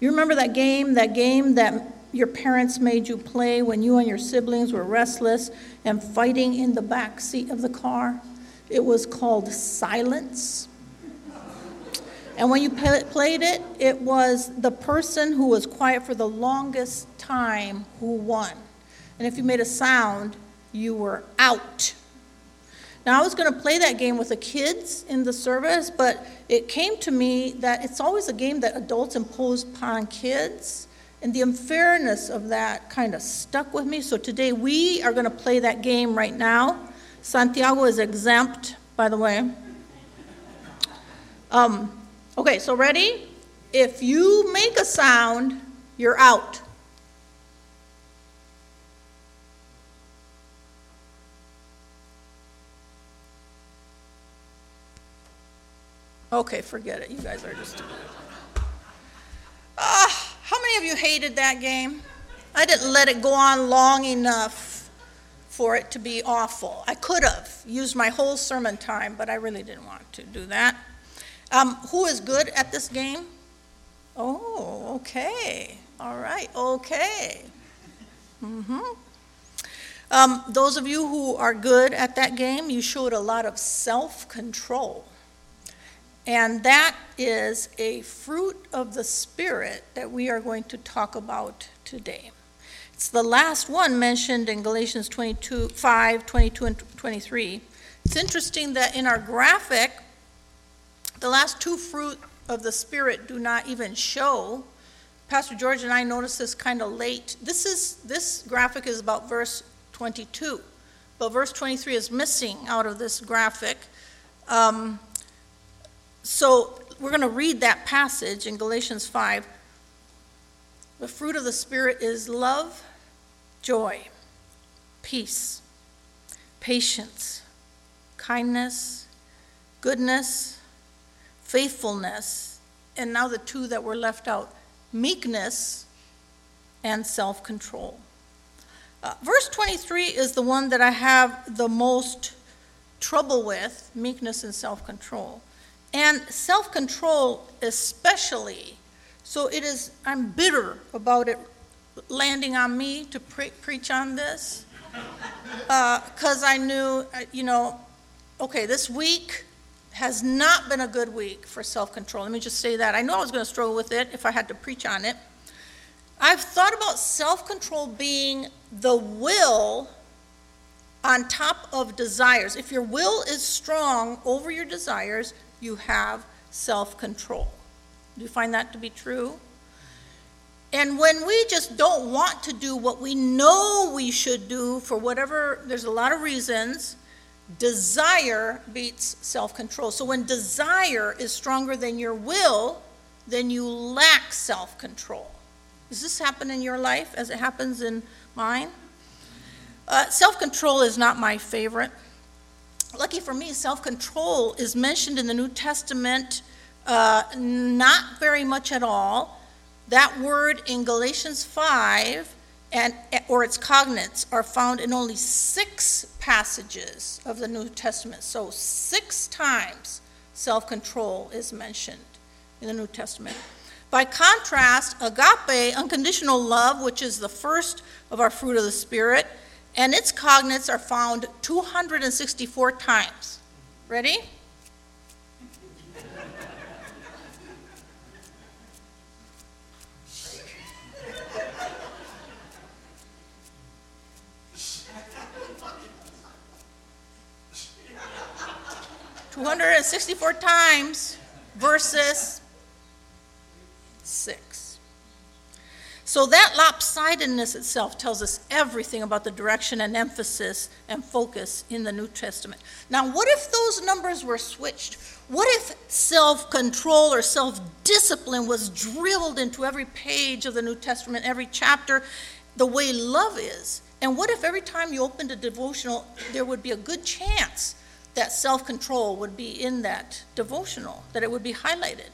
You remember that game, that game that your parents made you play when you and your siblings were restless and fighting in the back seat of the car? It was called Silence. And when you played it, it was the person who was quiet for the longest time who won. And if you made a sound, you were out. Now, I was going to play that game with the kids in the service, but it came to me that it's always a game that adults impose upon kids. And the unfairness of that kind of stuck with me. So today we are going to play that game right now. Santiago is exempt, by the way. Um, okay, so ready? If you make a sound, you're out. Okay, forget it. You guys are just. Ah, uh, how many of you hated that game? I didn't let it go on long enough for it to be awful. I could have used my whole sermon time, but I really didn't want to do that. Um, who is good at this game? Oh, okay. All right, okay. Mm-hmm. Um, those of you who are good at that game, you showed a lot of self control. And that is a fruit of the Spirit that we are going to talk about today. It's the last one mentioned in Galatians 22, 5, 22, and 23. It's interesting that in our graphic, the last two fruit of the Spirit do not even show. Pastor George and I noticed this kind of late. This is this graphic is about verse 22, but verse 23 is missing out of this graphic. Um, so we're going to read that passage in Galatians 5. The fruit of the Spirit is love, joy, peace, patience, kindness, goodness, faithfulness, and now the two that were left out meekness and self control. Uh, verse 23 is the one that I have the most trouble with meekness and self control and self control, especially. So it is, I'm bitter about it landing on me to pre- preach on this because uh, I knew, uh, you know, okay, this week has not been a good week for self control. Let me just say that. I know I was going to struggle with it if I had to preach on it. I've thought about self control being the will on top of desires. If your will is strong over your desires, you have self control. Do you find that to be true? And when we just don't want to do what we know we should do for whatever, there's a lot of reasons, desire beats self control. So when desire is stronger than your will, then you lack self control. Does this happen in your life as it happens in mine? Uh, self control is not my favorite lucky for me, self control is mentioned in the New Testament uh, not very much at all. That word in Galatians 5 and, or its cognates are found in only six passages of the New Testament. So, six times self control is mentioned in the New Testament. By contrast, agape, unconditional love, which is the first of our fruit of the Spirit, and its cognates are found 264 times. Ready? Two hundred and sixty-four times versus six. So that lopsidedness itself tells us everything about the direction and emphasis and focus in the New Testament. Now, what if those numbers were switched? What if self control or self discipline was drilled into every page of the New Testament, every chapter, the way love is? And what if every time you opened a devotional, there would be a good chance that self control would be in that devotional, that it would be highlighted?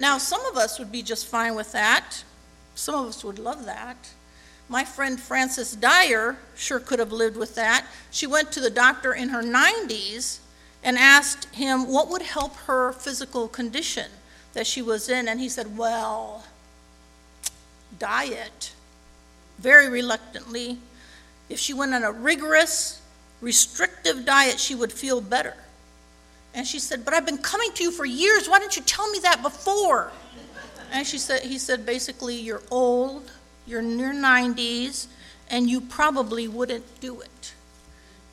Now, some of us would be just fine with that. Some of us would love that. My friend Frances Dyer sure could have lived with that. She went to the doctor in her 90s and asked him what would help her physical condition. that she was in, and he said, Well, diet. Very reluctantly. If she went on a rigorous, restrictive diet, she would feel better. And she said, But I've been coming to you for years. Why didn't you tell me that before? And she said, he said, basically, you're old, you're in your 90s, and you probably wouldn't do it.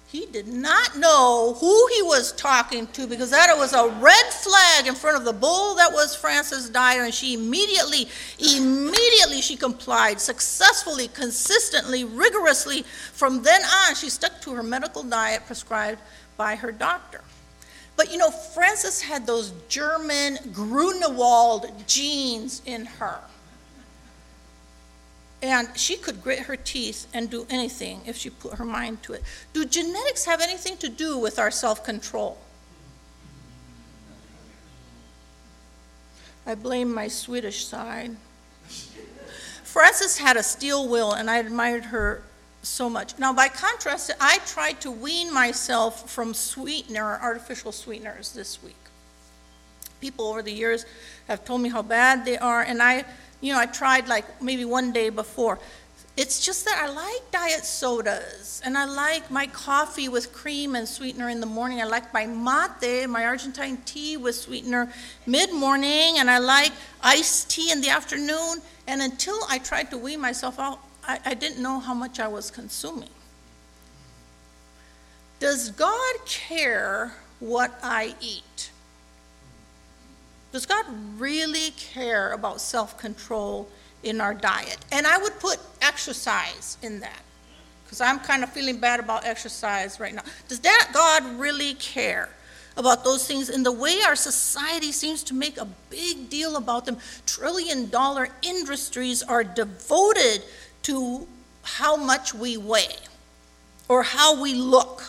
He did not know who he was talking to because that was a red flag in front of the bull that was Frances Dyer, and she immediately, immediately she complied, successfully, consistently, rigorously. From then on, she stuck to her medical diet prescribed by her doctor. But you know, Frances had those German Grunewald genes in her. And she could grit her teeth and do anything if she put her mind to it. Do genetics have anything to do with our self control? I blame my Swedish side. Frances had a steel will, and I admired her so much. Now, by contrast, I tried to wean myself from sweetener, artificial sweeteners this week. People over the years have told me how bad they are, and I, you know, I tried like maybe one day before. It's just that I like diet sodas, and I like my coffee with cream and sweetener in the morning. I like my mate, my Argentine tea with sweetener mid morning, and I like iced tea in the afternoon. And until I tried to wean myself out, I, I didn't know how much I was consuming. Does God care what I eat? Does God really care about self control in our diet? And I would put exercise in that because I'm kind of feeling bad about exercise right now. Does that God really care about those things in the way our society seems to make a big deal about them? Trillion dollar industries are devoted to how much we weigh or how we look.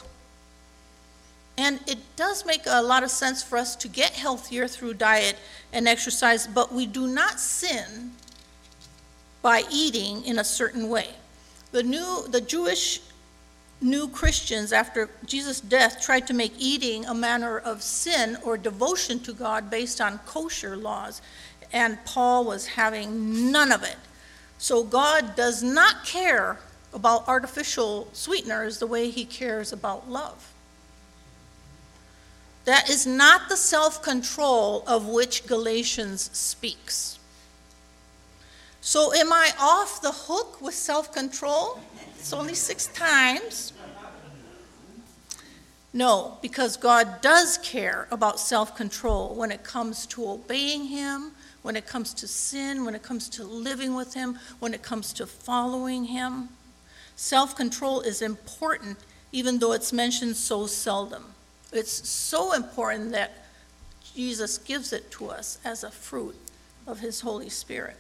And it does make a lot of sense for us to get healthier through diet and exercise, but we do not sin by eating in a certain way. The new the Jewish new Christians after Jesus' death tried to make eating a manner of sin or devotion to God based on kosher laws, and Paul was having none of it. So God does not care about artificial sweeteners the way he cares about love. That is not the self control of which Galatians speaks. So, am I off the hook with self control? It's only six times. No, because God does care about self control when it comes to obeying Him, when it comes to sin, when it comes to living with Him, when it comes to following Him. Self control is important, even though it's mentioned so seldom. It's so important that Jesus gives it to us as a fruit of His Holy Spirit.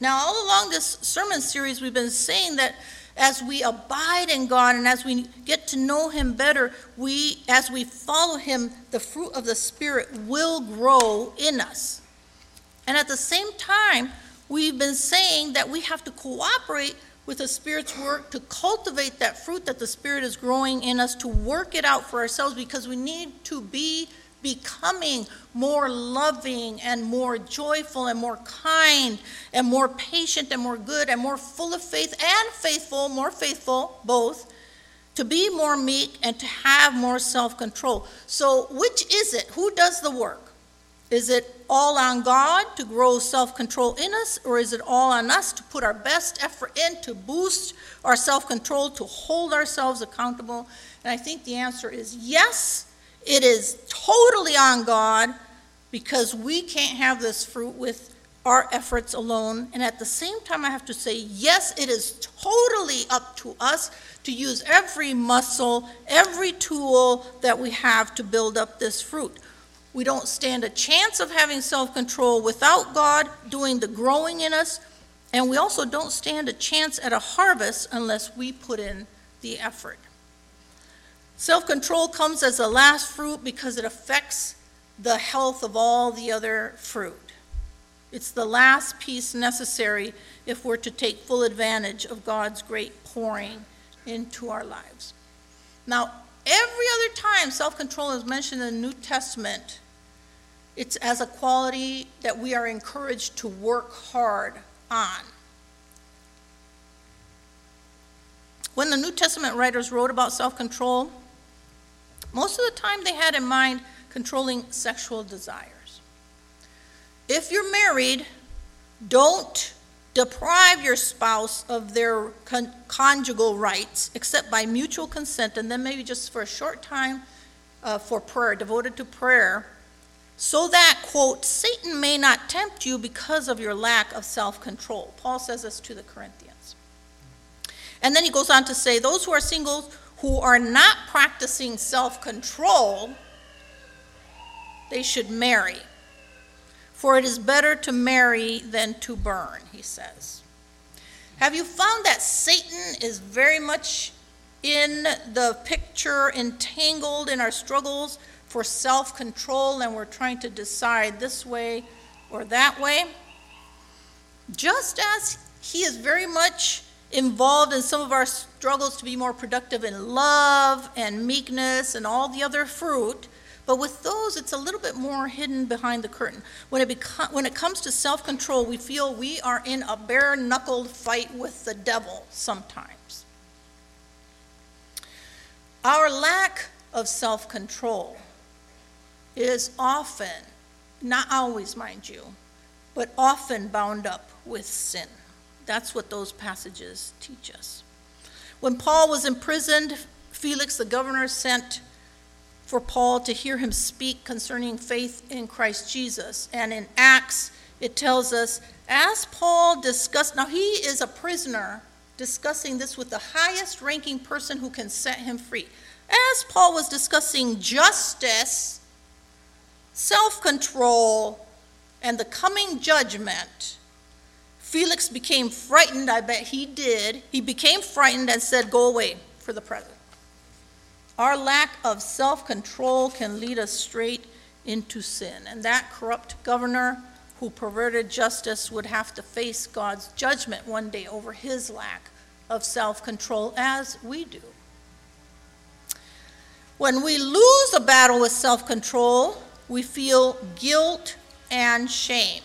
Now, all along this sermon series, we've been saying that as we abide in God and as we get to know Him better, we, as we follow Him, the fruit of the Spirit will grow in us. And at the same time, we've been saying that we have to cooperate with the Spirit's work to cultivate that fruit that the Spirit is growing in us, to work it out for ourselves because we need to be becoming more loving and more joyful and more kind and more patient and more good and more full of faith and faithful, more faithful, both, to be more meek and to have more self control. So, which is it? Who does the work? Is it all on God to grow self control in us, or is it all on us to put our best effort in to boost our self control, to hold ourselves accountable? And I think the answer is yes, it is totally on God because we can't have this fruit with our efforts alone. And at the same time, I have to say, yes, it is totally up to us to use every muscle, every tool that we have to build up this fruit. We don't stand a chance of having self control without God doing the growing in us. And we also don't stand a chance at a harvest unless we put in the effort. Self control comes as a last fruit because it affects the health of all the other fruit. It's the last piece necessary if we're to take full advantage of God's great pouring into our lives. Now, every other time self control is mentioned in the New Testament, It's as a quality that we are encouraged to work hard on. When the New Testament writers wrote about self control, most of the time they had in mind controlling sexual desires. If you're married, don't deprive your spouse of their con- conjugal rights except by mutual consent and then maybe just for a short time uh, for prayer, devoted to prayer, so that, quote, Satan may not tempt you because of your lack of self control. Paul says this to the Corinthians. And then he goes on to say, those who are single who are not practicing self control, they should marry. For it is better to marry than to burn, he says. Have you found that Satan is very much in the picture, entangled in our struggles for self control, and we're trying to decide this way or that way? Just as he is very much involved in some of our struggles to be more productive in love and meekness and all the other fruit. But with those, it's a little bit more hidden behind the curtain. When it, beco- when it comes to self control, we feel we are in a bare knuckled fight with the devil sometimes. Our lack of self control is often, not always, mind you, but often bound up with sin. That's what those passages teach us. When Paul was imprisoned, Felix, the governor, sent for Paul to hear him speak concerning faith in Christ Jesus. And in Acts, it tells us, as Paul discussed, now he is a prisoner discussing this with the highest ranking person who can set him free. As Paul was discussing justice, self control, and the coming judgment, Felix became frightened. I bet he did. He became frightened and said, Go away for the present. Our lack of self control can lead us straight into sin. And that corrupt governor who perverted justice would have to face God's judgment one day over his lack of self control, as we do. When we lose a battle with self control, we feel guilt and shame.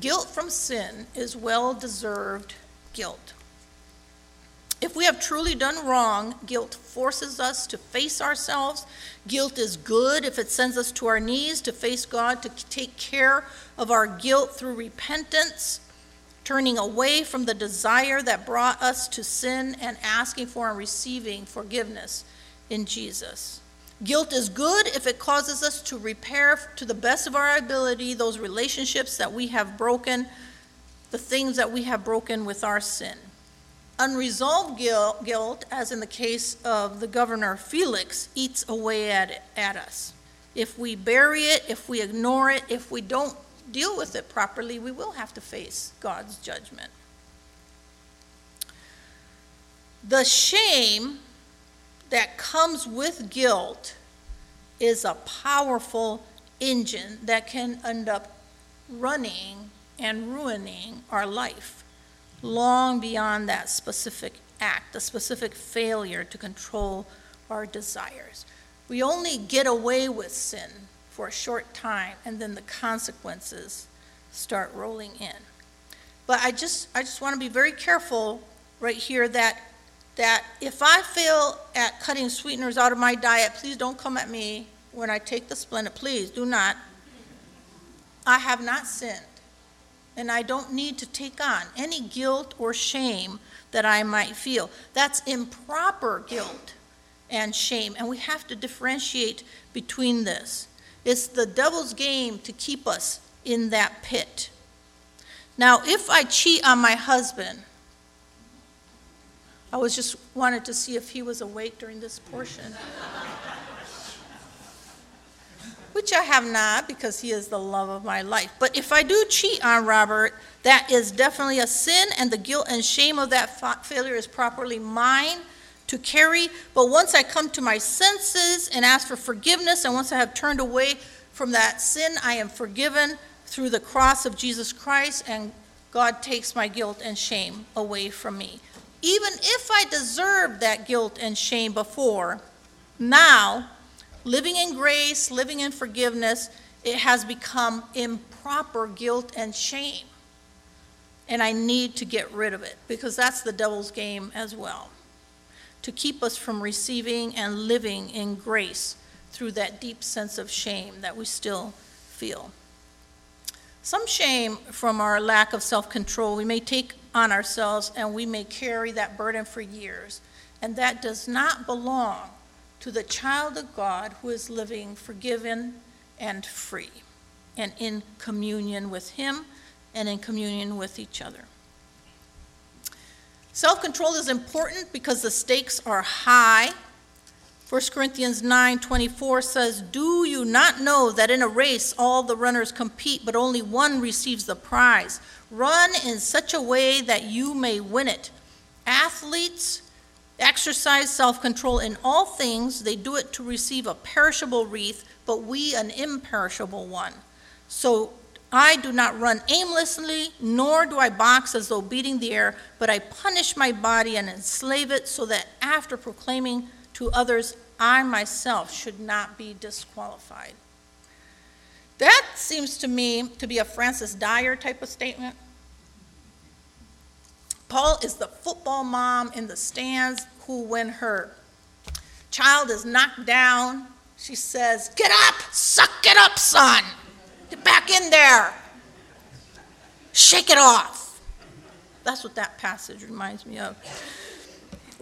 Guilt from sin is well deserved guilt. If we have truly done wrong, guilt forces us to face ourselves. Guilt is good if it sends us to our knees to face God, to take care of our guilt through repentance, turning away from the desire that brought us to sin, and asking for and receiving forgiveness in Jesus. Guilt is good if it causes us to repair to the best of our ability those relationships that we have broken, the things that we have broken with our sin. Unresolved guilt, guilt, as in the case of the governor Felix, eats away at, it, at us. If we bury it, if we ignore it, if we don't deal with it properly, we will have to face God's judgment. The shame that comes with guilt is a powerful engine that can end up running and ruining our life long beyond that specific act, the specific failure to control our desires. We only get away with sin for a short time, and then the consequences start rolling in. But I just, I just want to be very careful right here that, that if I fail at cutting sweeteners out of my diet, please don't come at me when I take the Splenda. Please do not. I have not sinned and I don't need to take on any guilt or shame that I might feel. That's improper guilt and shame, and we have to differentiate between this. It's the devil's game to keep us in that pit. Now, if I cheat on my husband, I was just wanted to see if he was awake during this portion which I have not because he is the love of my life. But if I do cheat on Robert, that is definitely a sin, and the guilt and shame of that fa- failure is properly mine to carry. But once I come to my senses and ask for forgiveness, and once I have turned away from that sin, I am forgiven through the cross of Jesus Christ, and God takes my guilt and shame away from me. Even if I deserved that guilt and shame before, Now, living in grace, living in forgiveness, it has become improper guilt and shame. And I need to get rid of it because that's the devil's game as well to keep us from receiving and living in grace through that deep sense of shame that we still feel. Some shame from our lack of self control we may take on ourselves and we may carry that burden for years. And that does not belong to the child of God who is living forgiven and free and in communion with Him and in communion with each other. Self control is important because the stakes are high 1 Corinthians 9:24 says, "Do you not know that in a race all the runners compete, but only one receives the prize? Run in such a way that you may win it." Athletes exercise self-control in all things. They do it to receive a perishable wreath, but we an imperishable one. So I do not run aimlessly, nor do I box as though beating the air, but I punish my body and enslave it so that after proclaiming to others, I myself should not be disqualified. That seems to me to be a Frances Dyer type of statement. Paul is the football mom in the stands who, when her child is knocked down, she says, Get up, suck it up, son. Get back in there. Shake it off. That's what that passage reminds me of.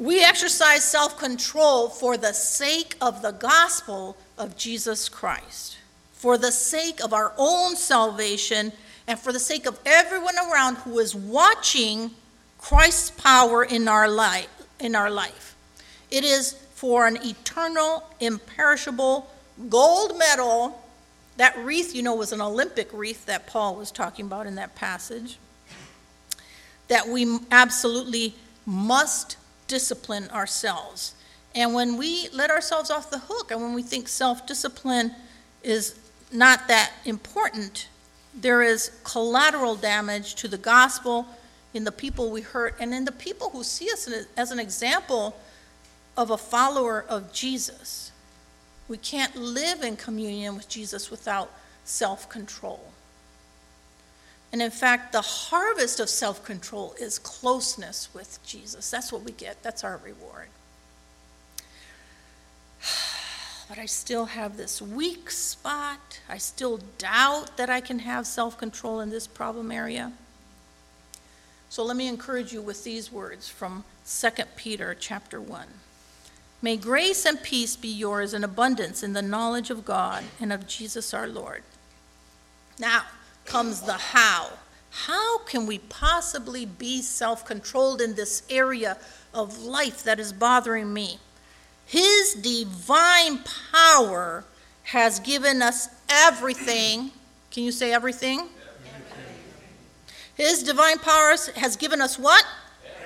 We exercise self control for the sake of the gospel of Jesus Christ, for the sake of our own salvation, and for the sake of everyone around who is watching Christ's power in our life. In our life. It is for an eternal, imperishable gold medal. That wreath, you know, was an Olympic wreath that Paul was talking about in that passage. That we absolutely must discipline ourselves. And when we let ourselves off the hook and when we think self discipline is not that important, there is collateral damage to the gospel in the people we hurt and in the people who see us as an example of a follower of Jesus. We can't live in communion with Jesus without self control. And in fact, the harvest of self control is closeness with Jesus. That's what we get, that's our reward. But I still have this weak spot. I still doubt that I can have self control in this problem area. So let me encourage you with these words from 2 Peter chapter 1. May grace and peace be yours in abundance in the knowledge of God and of Jesus our Lord. Now, comes the how. How can we possibly be self controlled in this area of life that is bothering me? His divine power has given us everything. Can you say everything? everything. His divine power has given us what?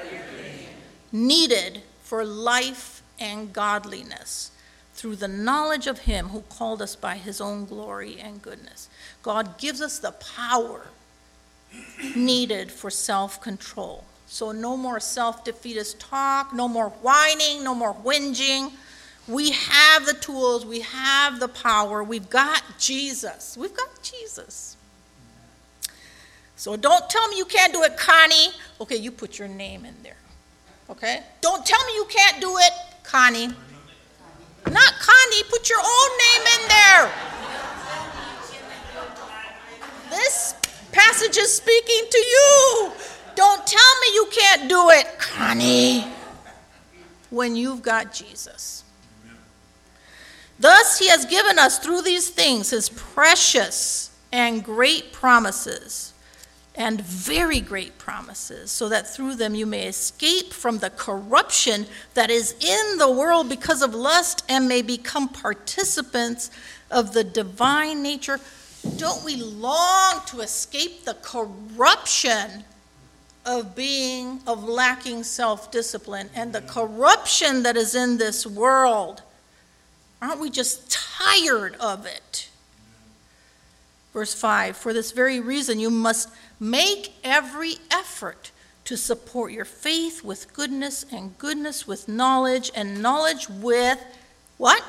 Everything. Needed for life and godliness through the knowledge of Him who called us by His own glory and goodness. God gives us the power needed for self control. So, no more self defeatist talk, no more whining, no more whinging. We have the tools, we have the power, we've got Jesus. We've got Jesus. So, don't tell me you can't do it, Connie. Okay, you put your name in there. Okay? Don't tell me you can't do it, Connie. Not Connie, put your own name in there. This passage is speaking to you. Don't tell me you can't do it, Connie, when you've got Jesus. Thus, he has given us through these things his precious and great promises, and very great promises, so that through them you may escape from the corruption that is in the world because of lust and may become participants of the divine nature don't we long to escape the corruption of being, of lacking self discipline and the corruption that is in this world? Aren't we just tired of it? Verse 5 For this very reason, you must make every effort to support your faith with goodness, and goodness with knowledge, and knowledge with What?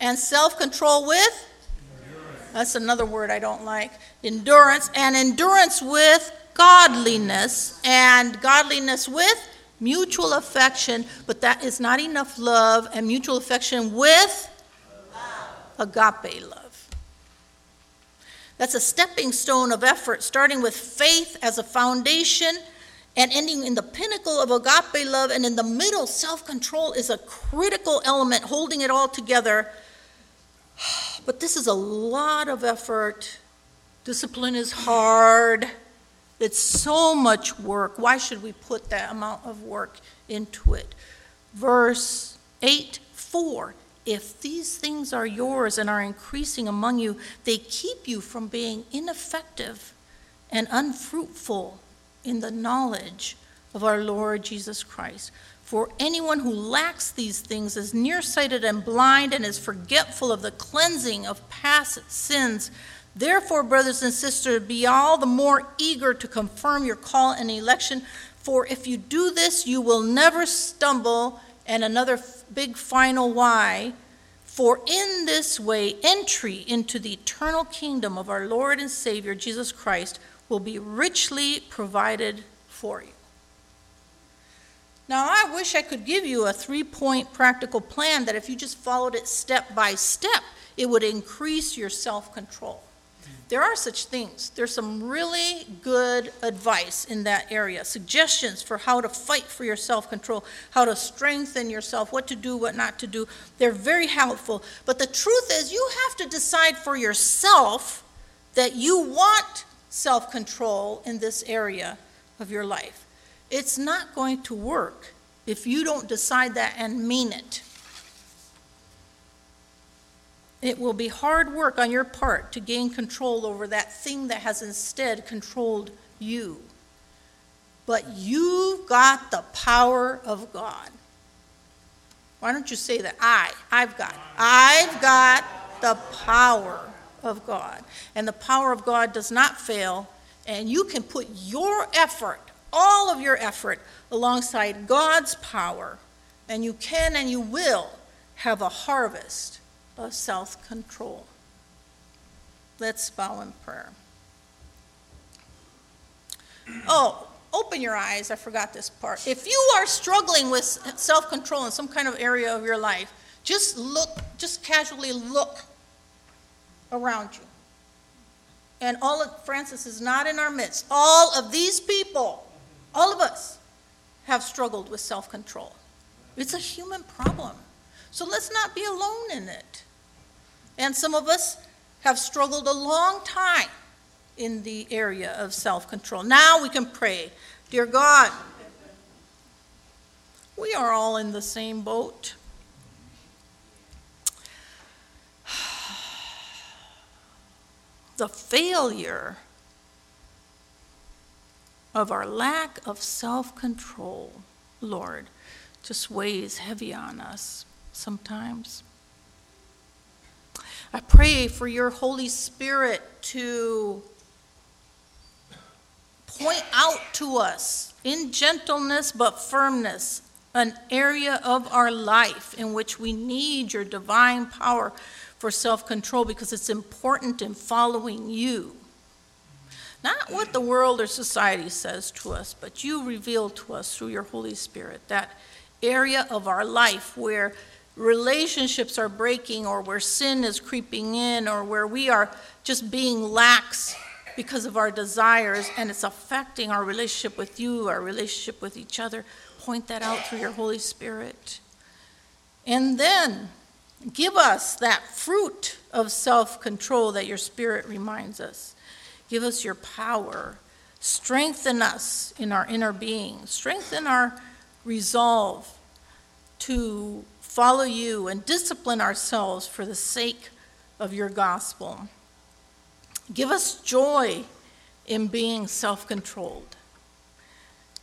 And self control with? That's another word I don't like. Endurance. And endurance with godliness. And godliness with mutual affection. But that is not enough love. And mutual affection with agape love. That's a stepping stone of effort, starting with faith as a foundation and ending in the pinnacle of agape love. And in the middle, self control is a critical element holding it all together. But this is a lot of effort. Discipline is hard. It's so much work. Why should we put that amount of work into it? Verse 8 4 if these things are yours and are increasing among you, they keep you from being ineffective and unfruitful in the knowledge of our Lord Jesus Christ. For anyone who lacks these things is nearsighted and blind and is forgetful of the cleansing of past sins. Therefore, brothers and sisters, be all the more eager to confirm your call and election, for if you do this, you will never stumble. And another big final why. For in this way, entry into the eternal kingdom of our Lord and Savior Jesus Christ will be richly provided for you. Now, I wish I could give you a three point practical plan that if you just followed it step by step, it would increase your self control. There are such things. There's some really good advice in that area, suggestions for how to fight for your self control, how to strengthen yourself, what to do, what not to do. They're very helpful. But the truth is, you have to decide for yourself that you want self control in this area of your life. It's not going to work if you don't decide that and mean it. It will be hard work on your part to gain control over that thing that has instead controlled you. But you've got the power of God. Why don't you say that? I, I've got. I've got the power of God. And the power of God does not fail, and you can put your effort, all of your effort, alongside God's power, and you can and you will have a harvest of self control. Let's bow in prayer. Oh, open your eyes. I forgot this part. If you are struggling with self control in some kind of area of your life, just look, just casually look around you. And all of Frances is not in our midst. All of these people, all of us, have struggled with self control. It's a human problem. So let's not be alone in it. And some of us have struggled a long time in the area of self control. Now we can pray Dear God, we are all in the same boat. The failure of our lack of self control, Lord, just weighs heavy on us sometimes. I pray for your Holy Spirit to point out to us in gentleness but firmness an area of our life in which we need your divine power for self control because it's important in following you. Not what the world or society says to us, but you reveal to us through your Holy Spirit that area of our life where relationships are breaking or where sin is creeping in or where we are just being lax because of our desires and it's affecting our relationship with you, our relationship with each other. Point that out through your Holy Spirit. And then give us that fruit of self control that your Spirit reminds us. Give us your power. Strengthen us in our inner being. Strengthen our resolve to follow you and discipline ourselves for the sake of your gospel. Give us joy in being self controlled.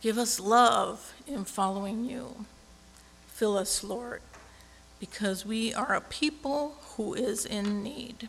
Give us love in following you. Fill us, Lord, because we are a people who is in need.